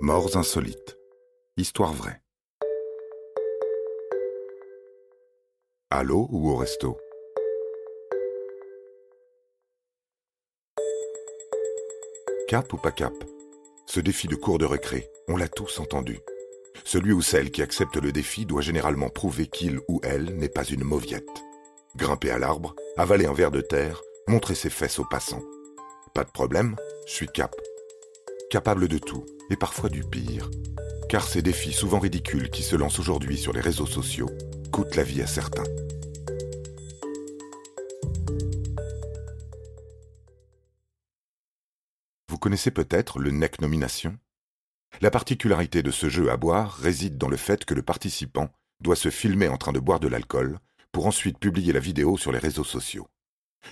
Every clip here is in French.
Morts insolites. Histoire vraie. À l'eau ou au resto? Cap ou pas cap? Ce défi de cours de récré, on l'a tous entendu. Celui ou celle qui accepte le défi doit généralement prouver qu'il ou elle n'est pas une mauviette. Grimper à l'arbre, avaler un verre de terre, montrer ses fesses aux passants. Pas de problème, je suis cap. Capable de tout, et parfois du pire. Car ces défis souvent ridicules qui se lancent aujourd'hui sur les réseaux sociaux coûtent la vie à certains. Vous connaissez peut-être le neck nomination? La particularité de ce jeu à boire réside dans le fait que le participant doit se filmer en train de boire de l'alcool pour ensuite publier la vidéo sur les réseaux sociaux.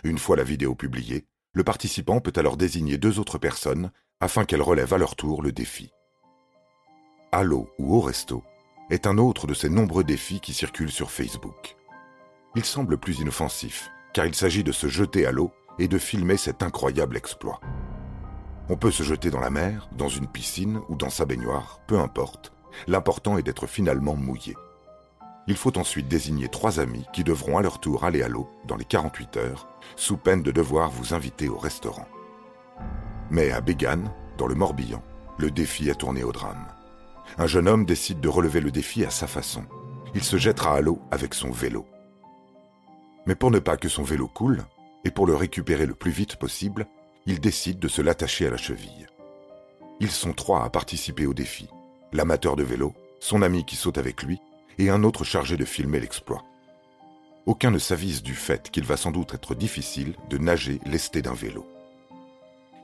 Une fois la vidéo publiée, le participant peut alors désigner deux autres personnes afin qu'elles relèvent à leur tour le défi. Allo ou au resto est un autre de ces nombreux défis qui circulent sur Facebook. Il semble plus inoffensif, car il s'agit de se jeter à l'eau et de filmer cet incroyable exploit. On peut se jeter dans la mer, dans une piscine ou dans sa baignoire, peu importe. L'important est d'être finalement mouillé. Il faut ensuite désigner trois amis qui devront à leur tour aller à l'eau dans les 48 heures, sous peine de devoir vous inviter au restaurant. Mais à Bégane, dans le Morbihan, le défi a tourné au drame. Un jeune homme décide de relever le défi à sa façon. Il se jettera à l'eau avec son vélo. Mais pour ne pas que son vélo coule, et pour le récupérer le plus vite possible, il décide de se l'attacher à la cheville. Ils sont trois à participer au défi. L'amateur de vélo, son ami qui saute avec lui, et un autre chargé de filmer l'exploit. Aucun ne s'avise du fait qu'il va sans doute être difficile de nager lesté d'un vélo.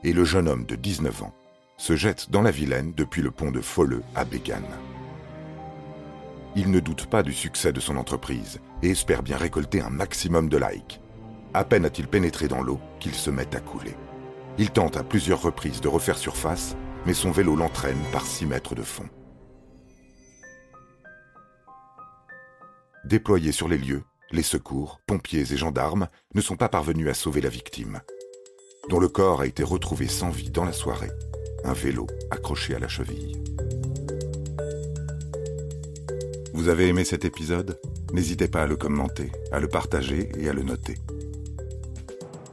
Et le jeune homme de 19 ans se jette dans la Vilaine depuis le pont de Folleux à Bégane. Il ne doute pas du succès de son entreprise et espère bien récolter un maximum de likes. À peine a-t-il pénétré dans l'eau qu'il se met à couler. Il tente à plusieurs reprises de refaire surface, mais son vélo l'entraîne par 6 mètres de fond. Déployés sur les lieux, les secours, pompiers et gendarmes ne sont pas parvenus à sauver la victime, dont le corps a été retrouvé sans vie dans la soirée, un vélo accroché à la cheville. Vous avez aimé cet épisode? N'hésitez pas à le commenter, à le partager et à le noter.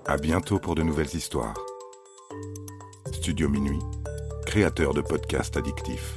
À bientôt pour de nouvelles histoires. Studio Minuit, créateur de podcasts addictifs.